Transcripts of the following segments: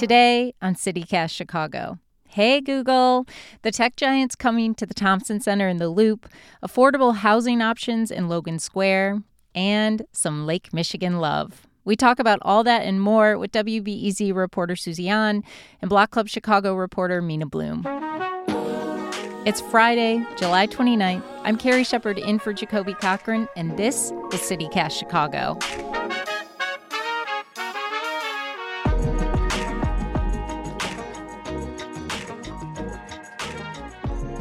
Today on CityCast Chicago. Hey Google, the tech giant's coming to the Thompson Center in the Loop, affordable housing options in Logan Square, and some Lake Michigan love. We talk about all that and more with WBEZ reporter An and Block Club Chicago reporter Mina Bloom. It's Friday, July 29th. I'm Carrie Shepard in for Jacoby Cochran, and this is CityCast Chicago.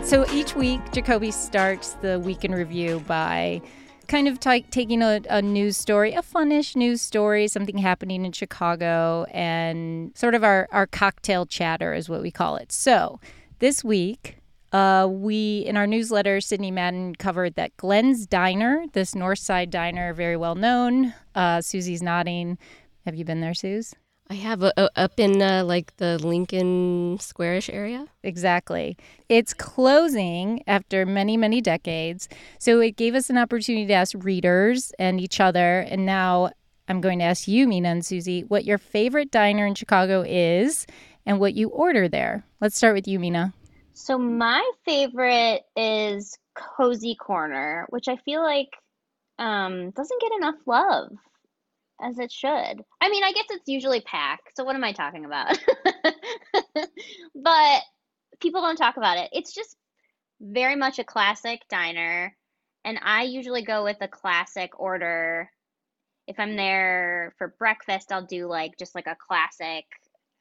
So each week, Jacoby starts the week in review by kind of t- taking a, a, news story, a funnish news story, something happening in Chicago, and sort of our, our cocktail chatter is what we call it. So this week, uh, we in our newsletter, Sydney Madden covered that Glenn's Diner, this North Side diner, very well known. Uh, Susie's nodding. Have you been there, Suze? I have a, a, up in uh, like the Lincoln Squarish area. Exactly. It's closing after many, many decades. So it gave us an opportunity to ask readers and each other. And now I'm going to ask you, Mina and Susie, what your favorite diner in Chicago is and what you order there. Let's start with you, Mina. So my favorite is Cozy Corner, which I feel like um, doesn't get enough love as it should. I mean, I guess it's usually packed. So what am I talking about? but people don't talk about it. It's just very much a classic diner, and I usually go with a classic order. If I'm there for breakfast, I'll do like just like a classic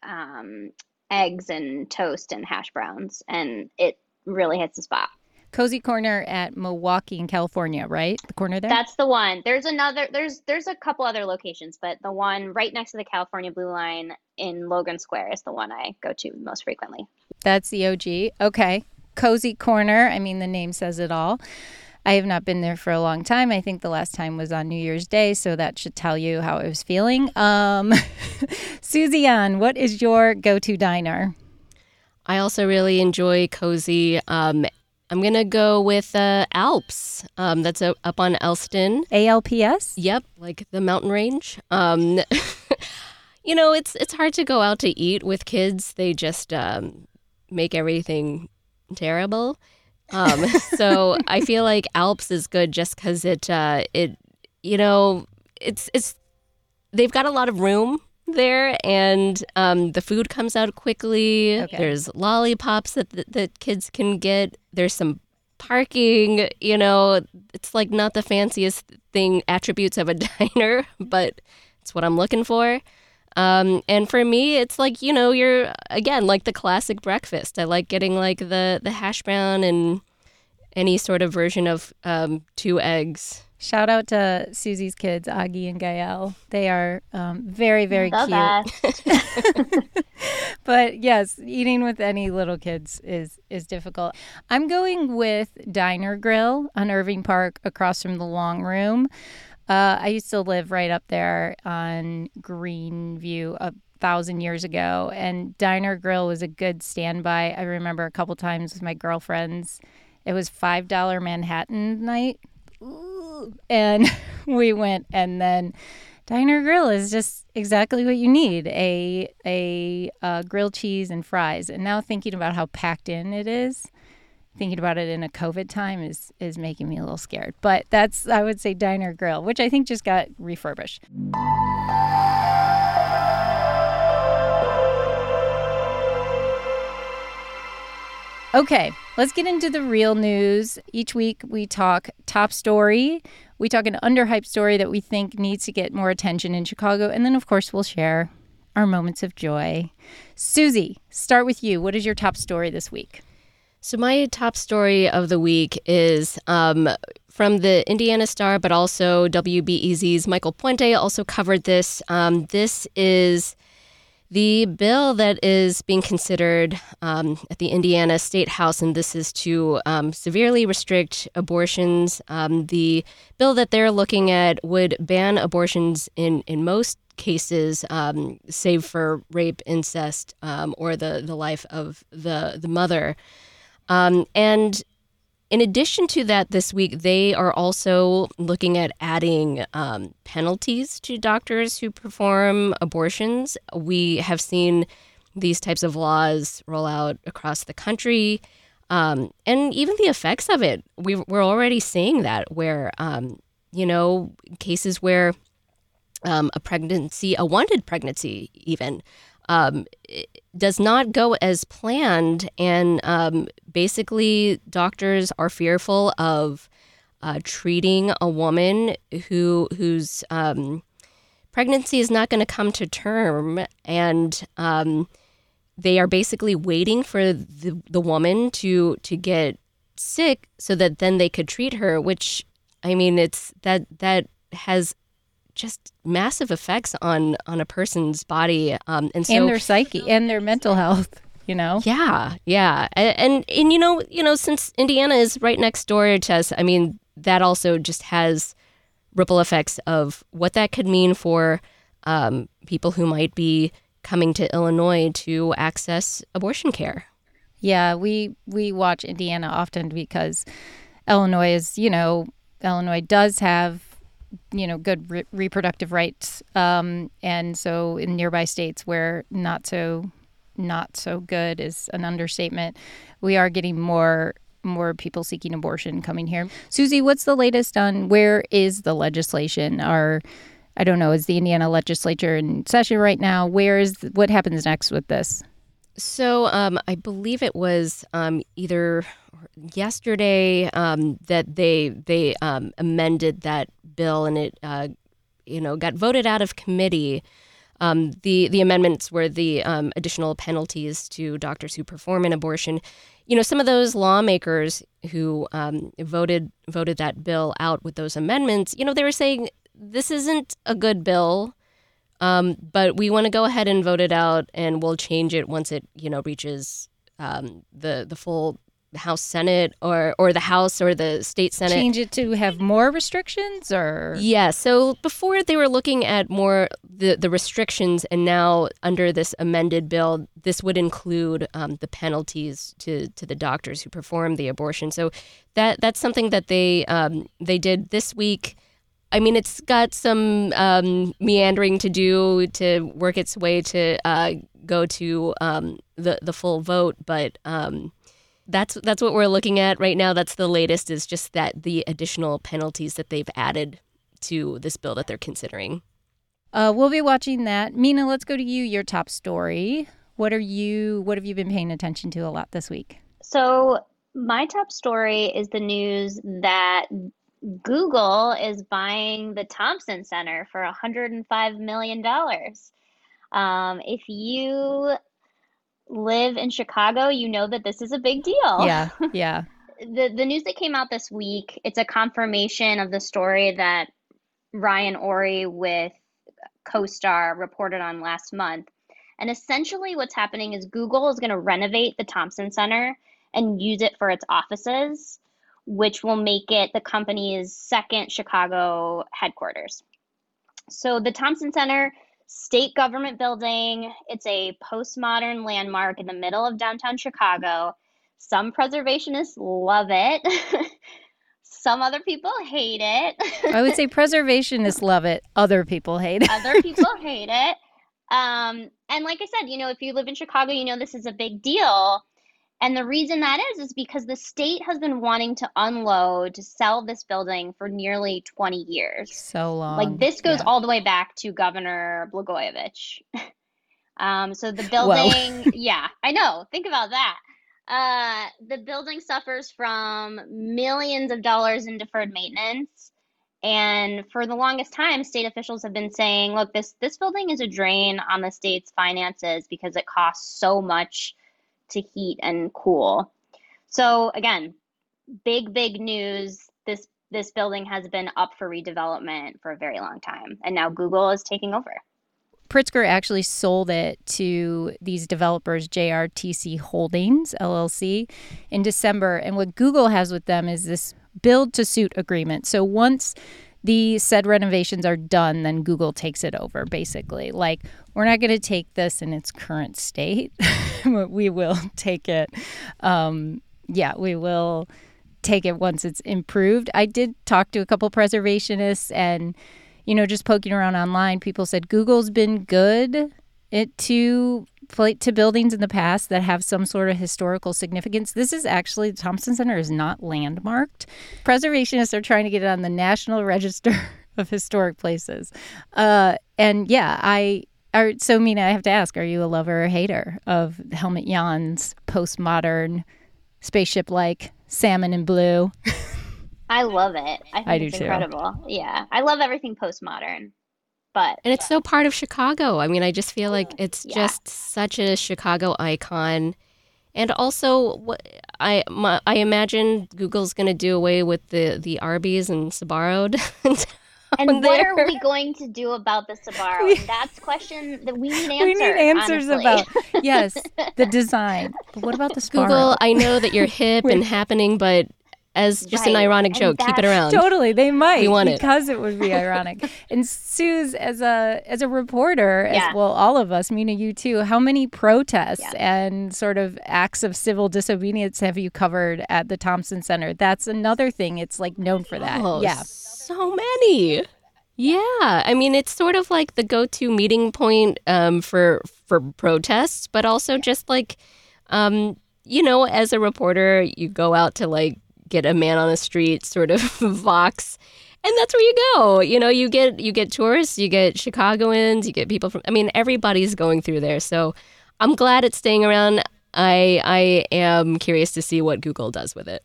um, eggs and toast and hash browns, and it really hits the spot. Cozy Corner at Milwaukee in California, right? The corner there. That's the one. There's another. There's there's a couple other locations, but the one right next to the California Blue Line in Logan Square is the one I go to most frequently. That's the OG. Okay, Cozy Corner. I mean, the name says it all. I have not been there for a long time. I think the last time was on New Year's Day, so that should tell you how I was feeling. Um, Susie An, what is your go-to diner? I also really enjoy Cozy. Um, I'm gonna go with uh, Alps. Um, that's a, up on Elston. ALPS. Yep, like the mountain range. Um, you know, it's it's hard to go out to eat with kids. They just um, make everything terrible. Um, so I feel like Alps is good just because it uh, it you know it's it's they've got a lot of room there and um, the food comes out quickly okay. there's lollipops that, that that kids can get there's some parking you know it's like not the fanciest thing attributes of a diner but it's what i'm looking for um, and for me, it's like you know, you're again like the classic breakfast. I like getting like the the hash brown and any sort of version of um, two eggs. Shout out to Susie's kids, Aggie and Gael. They are um, very, very the cute. but yes, eating with any little kids is is difficult. I'm going with Diner Grill on Irving Park, across from the Long Room. Uh, I used to live right up there on Greenview a thousand years ago, and Diner Grill was a good standby. I remember a couple times with my girlfriends. It was five dollar Manhattan night, Ooh. And we went, and then Diner Grill is just exactly what you need a a uh, grilled cheese and fries. And now thinking about how packed in it is, thinking about it in a COVID time is is making me a little scared. But that's I would say Diner Grill, which I think just got refurbished. Okay, let's get into the real news. Each week we talk top story, we talk an underhyped story that we think needs to get more attention in Chicago, and then of course we'll share our moments of joy. Susie, start with you. What is your top story this week? So, my top story of the week is um, from the Indiana Star, but also WBEZ's Michael Puente also covered this. Um, this is the bill that is being considered um, at the Indiana State House, and this is to um, severely restrict abortions. Um, the bill that they're looking at would ban abortions in, in most cases, um, save for rape, incest, um, or the, the life of the, the mother. Um, and in addition to that, this week they are also looking at adding um, penalties to doctors who perform abortions. We have seen these types of laws roll out across the country. Um, and even the effects of it, we, we're already seeing that where, um, you know, cases where um, a pregnancy, a wanted pregnancy, even, um, does not go as planned. And um, basically, doctors are fearful of uh, treating a woman who whose um, pregnancy is not going to come to term. And um, they are basically waiting for the, the woman to, to get sick so that then they could treat her, which, I mean, it's that that has just massive effects on on a person's body um, and so and their psyche and their mental health you know? Yeah yeah. And, and and you know you know since indiana is right next door to us i mean that also just has ripple effects of what that could mean for um, people who might be coming to illinois to access abortion care. Yeah we we watch indiana often because illinois is you know illinois does have you know good re- reproductive rights um, and so in nearby states where not so not so good is an understatement. We are getting more more people seeking abortion coming here. Susie what's the latest on where is the legislation? Are i don't know is the indiana legislature in session right now? Where is what happens next with this so um, I believe it was um, either yesterday um, that they they um, amended that bill and it uh, you know got voted out of committee. Um, the the amendments were the um, additional penalties to doctors who perform an abortion. You know, some of those lawmakers who voted voted that bill out with those amendments. You know, they were saying this isn't a good bill, um, but we want to go ahead and vote it out, and we'll change it once it you know reaches um, the the full House Senate or or the House or the state Senate. Change it to have more restrictions or Yeah, so before they were looking at more the the restrictions and now under this amended bill this would include um, the penalties to to the doctors who perform the abortion. So that that's something that they um, they did this week. I mean, it's got some um, meandering to do to work its way to uh, go to um, the the full vote, but um, that's that's what we're looking at right now. That's the latest. Is just that the additional penalties that they've added to this bill that they're considering. Uh, we'll be watching that. Mina, let's go to you. Your top story. What are you? What have you been paying attention to a lot this week? So my top story is the news that Google is buying the Thompson Center for 105 million dollars. Um, if you live in Chicago, you know that this is a big deal. Yeah, yeah. the the news that came out this week, it's a confirmation of the story that Ryan Ori with CoStar reported on last month. And essentially what's happening is Google is going to renovate the Thompson Center and use it for its offices, which will make it the company's second Chicago headquarters. So the Thompson Center state government building. It's a postmodern landmark in the middle of downtown Chicago. Some preservationists love it. Some other people hate it. I would say preservationists love it. Other people hate it. other people hate it. Um, and like I said, you know, if you live in Chicago, you know this is a big deal. And the reason that is, is because the state has been wanting to unload, to sell this building for nearly 20 years. So long. Like this goes yeah. all the way back to Governor Blagojevich. um, so the building, yeah, I know. Think about that. Uh, the building suffers from millions of dollars in deferred maintenance. And for the longest time, state officials have been saying, look, this, this building is a drain on the state's finances because it costs so much to heat and cool. So again, big big news. This this building has been up for redevelopment for a very long time, and now Google is taking over. Pritzker actually sold it to these developers, JRTC Holdings LLC, in December. And what Google has with them is this build to suit agreement. So once the said renovations are done, then Google takes it over, basically. Like, we're not going to take this in its current state, but we will take it. Um, yeah, we will take it once it's improved. I did talk to a couple preservationists and you know, just poking around online, people said Google's been good it to to buildings in the past that have some sort of historical significance. This is actually the Thompson Center is not landmarked. Preservationists are trying to get it on the National Register of Historic Places. Uh, and yeah, I are so Mina, I have to ask, are you a lover or hater of Helmut Jahn's postmodern spaceship like salmon and blue? I love it. I think I it's do too. incredible. Yeah. I love everything postmodern. But And it's so part of Chicago. I mean, I just feel like it's Yeah. just such a Chicago icon. And also, what I my, I imagine Google's going to do away with the the Arby's and Sbarro. and what there. are we going to do about the Sbarro? And that's question that we need answers. we need answers honestly. about yes, the design. But what about the Sbarro? Google, I know that you're hip and happening, but as just an ironic and joke, keep it around. Totally, they might want it. because it would be ironic. and Sue's as a as a reporter, Yeah. as well, all of us, Mina, you too. How many protests Yeah. and sort of acts of civil disobedience have you covered at the Thompson Center? That's another thing. It's like known for that. Oh, yeah, so many. Yeah, I mean it's sort of like the go-to meeting point um, for for protests, but also just like, um, you know, as a reporter, you go out to like get a man on the street sort of vox, and that's where you go. You know, you get you get tourists, you get Chicagoans, you get people from. I mean, everybody's going through there. So I'm glad it's staying around. I I am curious to see what Google does with it.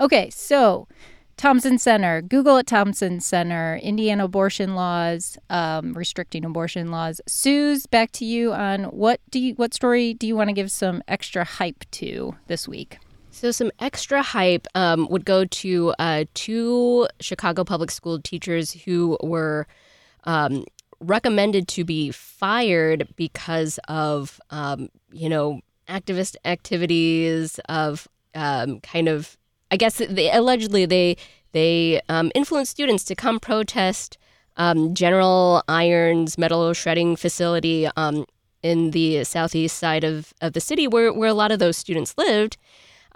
Okay, so Thompson Center, Google at Thompson Center, Indiana abortion laws, um, restricting abortion laws. Sue's back to you on what do you what story do you want to give some extra hype to this week? So, some extra hype um, would go to uh, two Chicago public school teachers who were um, recommended to be fired because of, um, you know, activist activities of um, kind of, I guess, they, allegedly they they um, influenced students to come protest um, General Iron's metal shredding facility um, in the southeast side of, of the city, where where a lot of those students lived.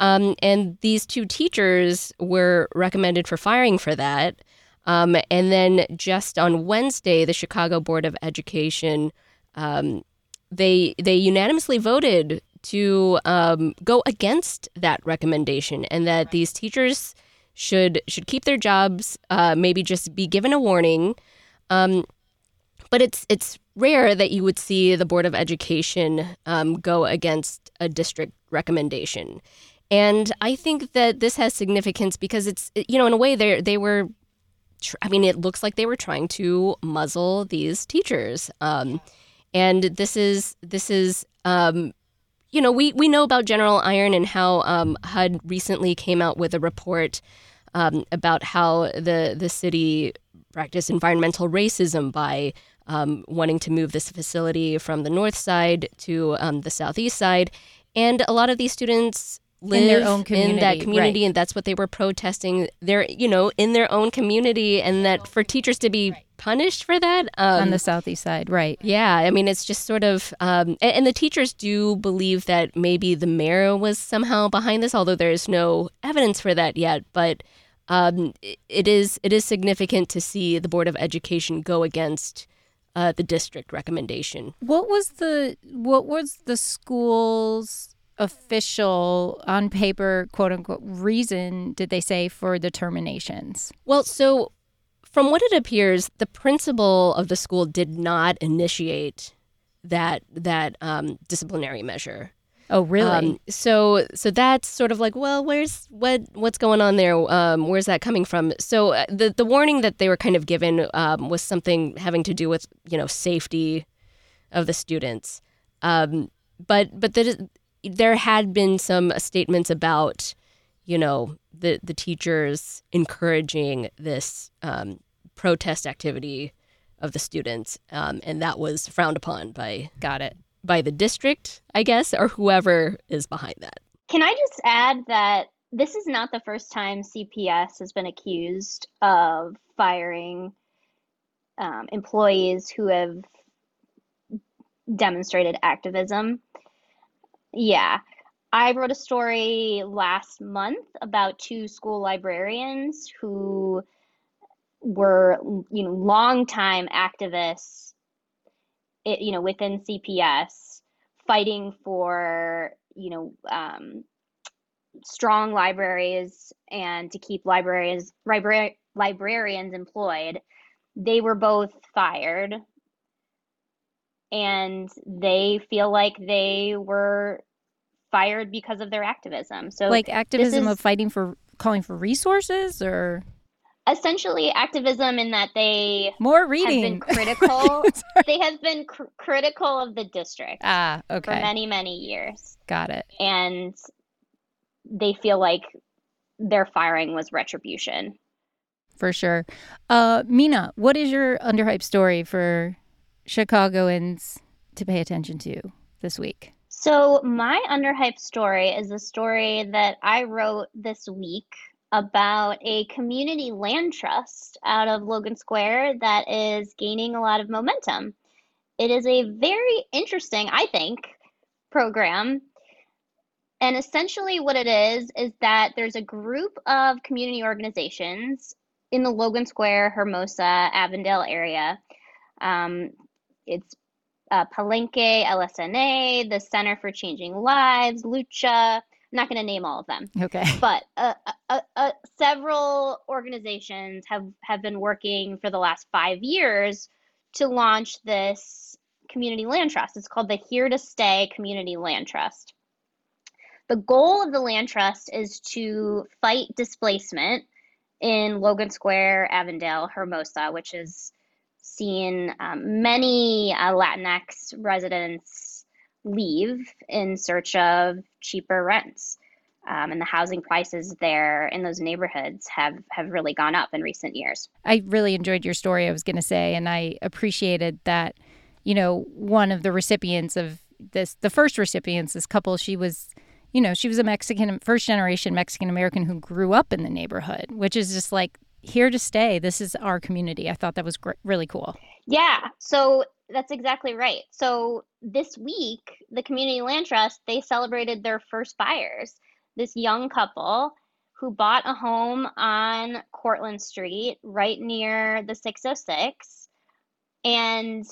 Um, and these two teachers were recommended for firing for that. Um, and then just on Wednesday, the Chicago Board of Education um, they they unanimously voted to um, go against that recommendation, and that these teachers should should keep their jobs, uh, maybe just be given a warning. Um, but it's it's rare that you would see the Board of Education um, go against a district recommendation. And I think that this has significance because it's you know in a way they they were, tr- I mean it looks like they were trying to muzzle these teachers, um, and this is this is um, you know we we know about General Iron and how um, HUD recently came out with a report um, about how the the city practiced environmental racism by um, wanting to move this facility from the north side to um, the southeast side, and a lot of these students live In their own community, in that community, right. and that's what they were protesting. They're you know in their own community, and that for teachers to be punished for that um, on the southeast side, right? yeah, I mean, it's just sort of, um, and, and the teachers do believe that maybe the mayor was somehow behind this, although there is no evidence for that yet. But um, it- it is it is significant to see the board of education go against uh, the district recommendation. What was the what was the school's official on paper quote unquote reason did they say for the terminations? Well, so from what it appears, the principal of the school did not initiate that that um, disciplinary measure. Oh, really? Um, so so that's sort of like, well, where's what what's going on there? Um, where's that coming from? So uh, the the warning that they were kind of given um, was something having to do with you know safety of the students. Um, but but the, there had been some statements about you know the the teachers encouraging this um, protest activity of the students, um, and that was frowned upon by Got it. by the district, I guess, or whoever is behind that. Can I just add that this is not the first time CPS has been accused of firing um, employees who have demonstrated activism. Yeah. I wrote a story last month about two school librarians who were, you know, longtime activists, you know, within CPS, fighting for, you know, um, strong libraries and to keep libraries libra- librarians employed. They were both fired and they feel like they were fired because of their activism. So like activism is- of fighting for calling for resources or essentially activism in that they more have reading. been critical. They have been cr- critical of the district ah, okay for many many years Got it. and they feel like their firing was retribution. For sure. Uh, Mina, what is your underhype story for Chicagoans to pay attention to this week? So, my underhyped story is a story that I wrote this week about a community land trust out of Logan Square that is gaining a lot of momentum. It is a very interesting, I think, program. And essentially, what it is is that there's a group of community organizations in the Logan Square, Hermosa, Avondale area. Um, it's uh, Palenque, LSNA, the Center for Changing Lives, Lucha. I'm not going to name all of them, Okay. but uh, uh, uh, several organizations have, have been working for the last five years to launch this community land trust. It's called the Here to Stay Community Land Trust. The goal of the land trust is to fight displacement in Logan Square, Avondale, Hermosa, which is seen um, many uh, Latinx residents leave in search of cheaper rents. Um, and the housing prices there in those neighborhoods have, have really gone up in recent years. I really enjoyed your story, I was going to say, and I appreciated that, you know, one of the recipients of this, the first recipients, this couple, she was, you know, she was a Mexican, first generation Mexican American who grew up in the neighborhood, which is just like here to stay. This is our community. I thought that was gr- really cool. Yeah, so that's exactly right. So this week, the Community Land Trust, they celebrated their first buyers. This young couple who bought a home on Cortland Street, right near the 606, and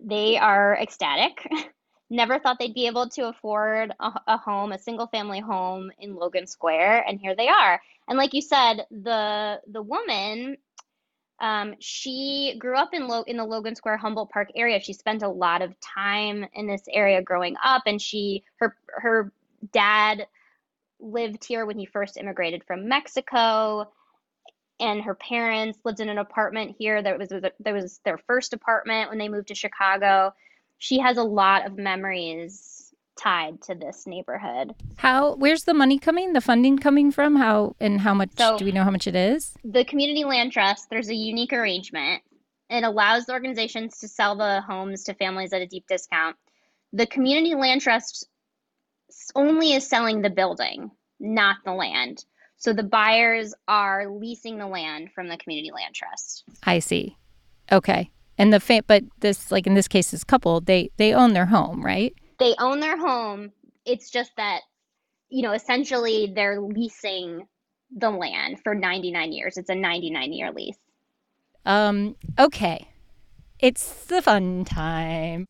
they are ecstatic. Never thought they'd be able to afford a, a home, a single family home in Logan Square, and here they are. And like you said, the the woman um, she grew up in Lo- in the Logan Square Humboldt Park area. She spent a lot of time in this area growing up, and she her her dad lived here when he first immigrated from Mexico, and her parents lived in an apartment here. That was that was their first apartment when they moved to Chicago. She has a lot of memories tied to this neighborhood. How, where's the money coming, the funding coming from? How, and how much, So- do we know how much it is? the Community Land Trust, there's a unique arrangement. It allows the organizations to sell the homes to families at a deep discount. The Community Land Trust only is selling the building, not the land. So the buyers are leasing the land from the Community Land Trust. I see. Okay. And the fa- but this like in this case this couple, they they own their home, right? They own their home. It's just that, you know, essentially they're leasing the land for 99 years. It's a 99 year lease. Um okay. It's the fun time.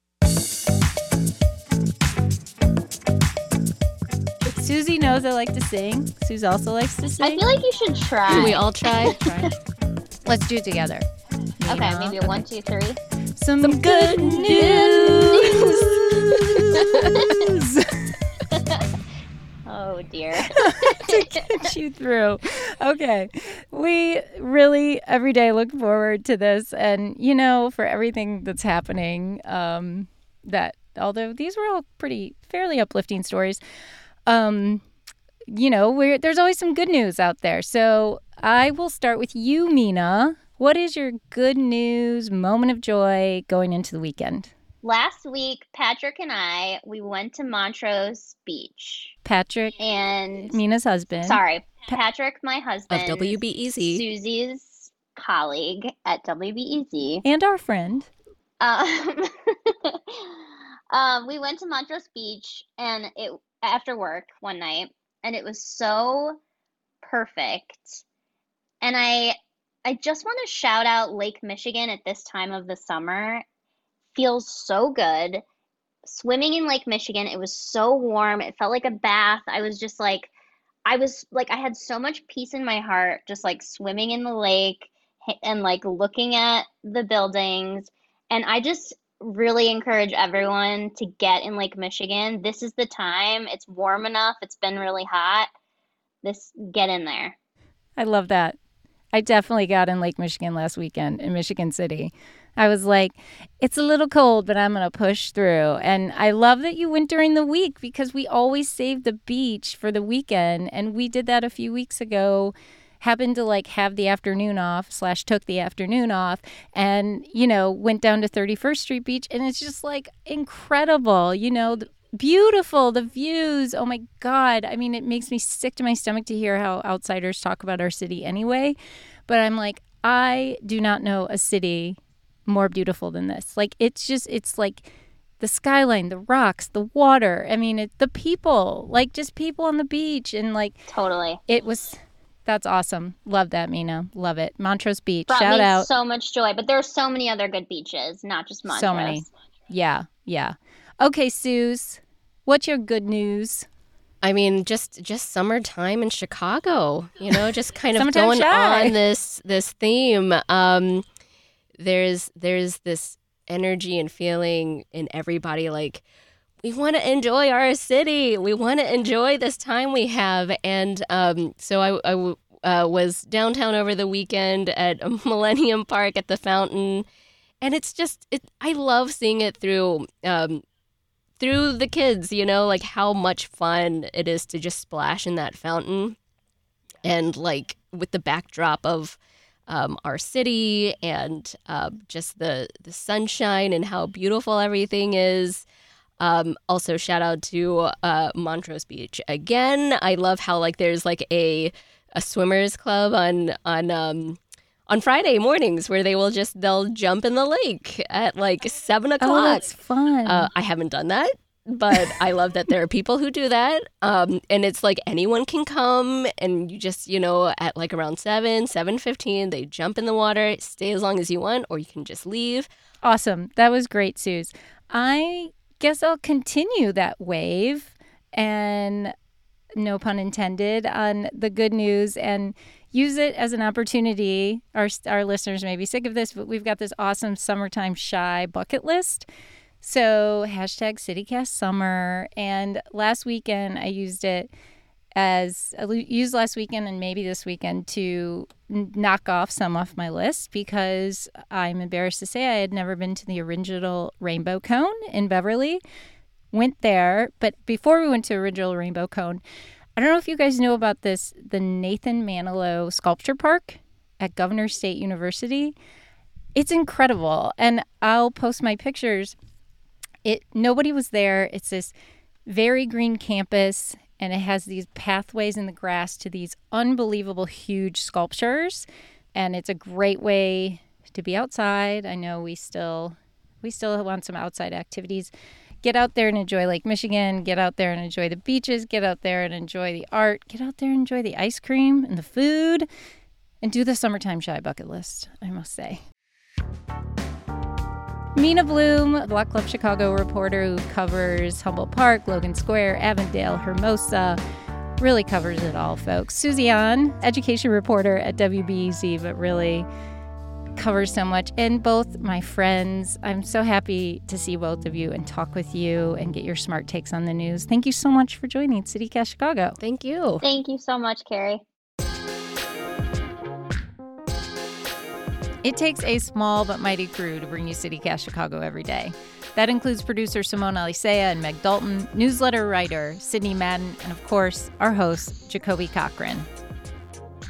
Susie knows I like to sing. Susie also likes to sing. I feel like you should try. Can we all try? Try. Let's do it together. Okay, maybe a one, two, three. Some good news. Oh dear. to get you through. Okay. We really every day look forward to this and you know for everything that's happening um that although these were all pretty fairly uplifting stories um you know, we're, there's always some good news out there. So I will start with you, Mina. What is your good news moment of joy going into the weekend? Last week, Patrick and I we went to Montrose Beach. Patrick, and Mina's husband. Sorry, Patrick, my husband of WBEZ, Susie's colleague at WBEZ, and our friend. Um, um, we went to Montrose Beach, and it after work one night, and it was so perfect. And I I just want to shout out Lake Michigan at this time of the summer. Feels so good. Swimming in Lake Michigan, it was so warm. It felt like a bath. I was just like I was like I had so much peace in my heart just like swimming in the lake and like looking at the buildings and I just really encourage everyone to get in Lake Michigan. This is the time. It's warm enough. It's been really hot. This get in there. I love that. I definitely got in Lake Michigan last weekend in Michigan City. I was like, it's a little cold, but I'm going to push through. And I love that you went during the week because we always save the beach for the weekend. And we did that a few weeks ago happened to like have the afternoon off slash took the afternoon off and you know went down to 31st street beach and it's just like incredible you know beautiful the views oh my god i mean it makes me sick to my stomach to hear how outsiders talk about our city anyway but i'm like i do not know a city more beautiful than this like it's just it's like the skyline, the rocks, the water. I mean, it, the people, like just people on the beach, and like totally. It was that's awesome. Love that, Mina. Love it. Montrose Beach. Brought Shout out. So much joy. But there's so many other good beaches, not just Montrose. So many. Yeah, yeah. Okay, Suze, what's your good news? I mean, just just summertime in Chicago. You know, just kind of going shy. on this this theme. Um, there's there's this energy and feeling in everybody like we want to enjoy our city. We want to enjoy this time we have. And um, so I, I uh, was downtown over the weekend at Millennium Park at the fountain. And it's just, it, I love seeing it through. Um, through the kids, you know, like how much fun it is to just splash in that fountain and like with the backdrop of um, our city and uh, just the the sunshine and how beautiful everything is. Um, also, shout out to uh, Montrose Beach again. I love how like there's like a a swimmers club on on um, on Friday mornings where they will just they'll jump in the lake at like seven o'clock. Oh, that's fun. Uh, I haven't done that, but I love that there are people who do that. Um, and it's like anyone can come, and you just you know at like around seven seven fifteen they jump in the water, stay as long as you want, or you can just leave. Awesome, that was great, Suze. I guess I'll continue that wave and no pun intended on the good news and use it as an opportunity. Our, our listeners may be sick of this, but we've got this awesome summertime Chi bucket list. So, hashtag CityCast Summer. And last weekend, I used it as used last weekend and maybe this weekend to knock off some off my list because I'm embarrassed to say I had never been to the original Rainbow Cone in Beverly. Went there, but before we went to original Rainbow Cone, I don't know if you guys know about this the Nathan Manilow Sculpture Park at Governor State University. It's incredible and I'll post my pictures. It nobody was there. It's this very green campus and it has these pathways in the grass to these unbelievable huge sculptures and it's a great way to be outside i know we still we still want some outside activities get out there and enjoy lake michigan get out there and enjoy the beaches get out there and enjoy the art get out there and enjoy the ice cream and the food and do the summertime Chi bucket list i must say Mina Bloom, Block Club Chicago reporter who covers Humboldt Park, Logan Square, Avondale, Hermosa, really covers it all, folks. An, education reporter at WBEZ, but really covers so much. And both my friends, I'm so happy to see both of you and talk with you and get your smart takes on the news. Thank you so much for joining CityCast Chicago. Thank you. Thank you so much, Carrie. It takes a small but mighty crew to bring you CityCast Chicago every day. That includes producer Simone Alicea and Meg Dalton, newsletter writer Sydney Madden, and of course, our host, Jacoby Cochran.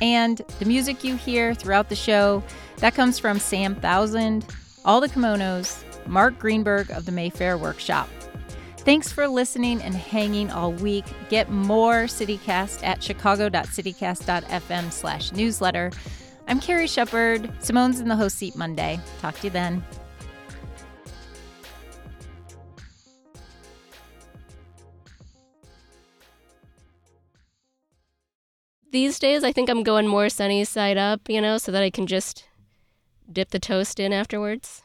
And the music you hear throughout the show, that comes from Sam Thousand, All the Kimonos, Mark Greenberg of the Mayfair Workshop. Thanks for listening and hanging all week. Get more CityCast at chicago.citycast.fm slash newsletter. I'm Carrie Shepard. Simone's in the host seat Monday. Talk to you then. These days, I think I'm going more sunny side up, you know, so that I can just dip the toast in afterwards.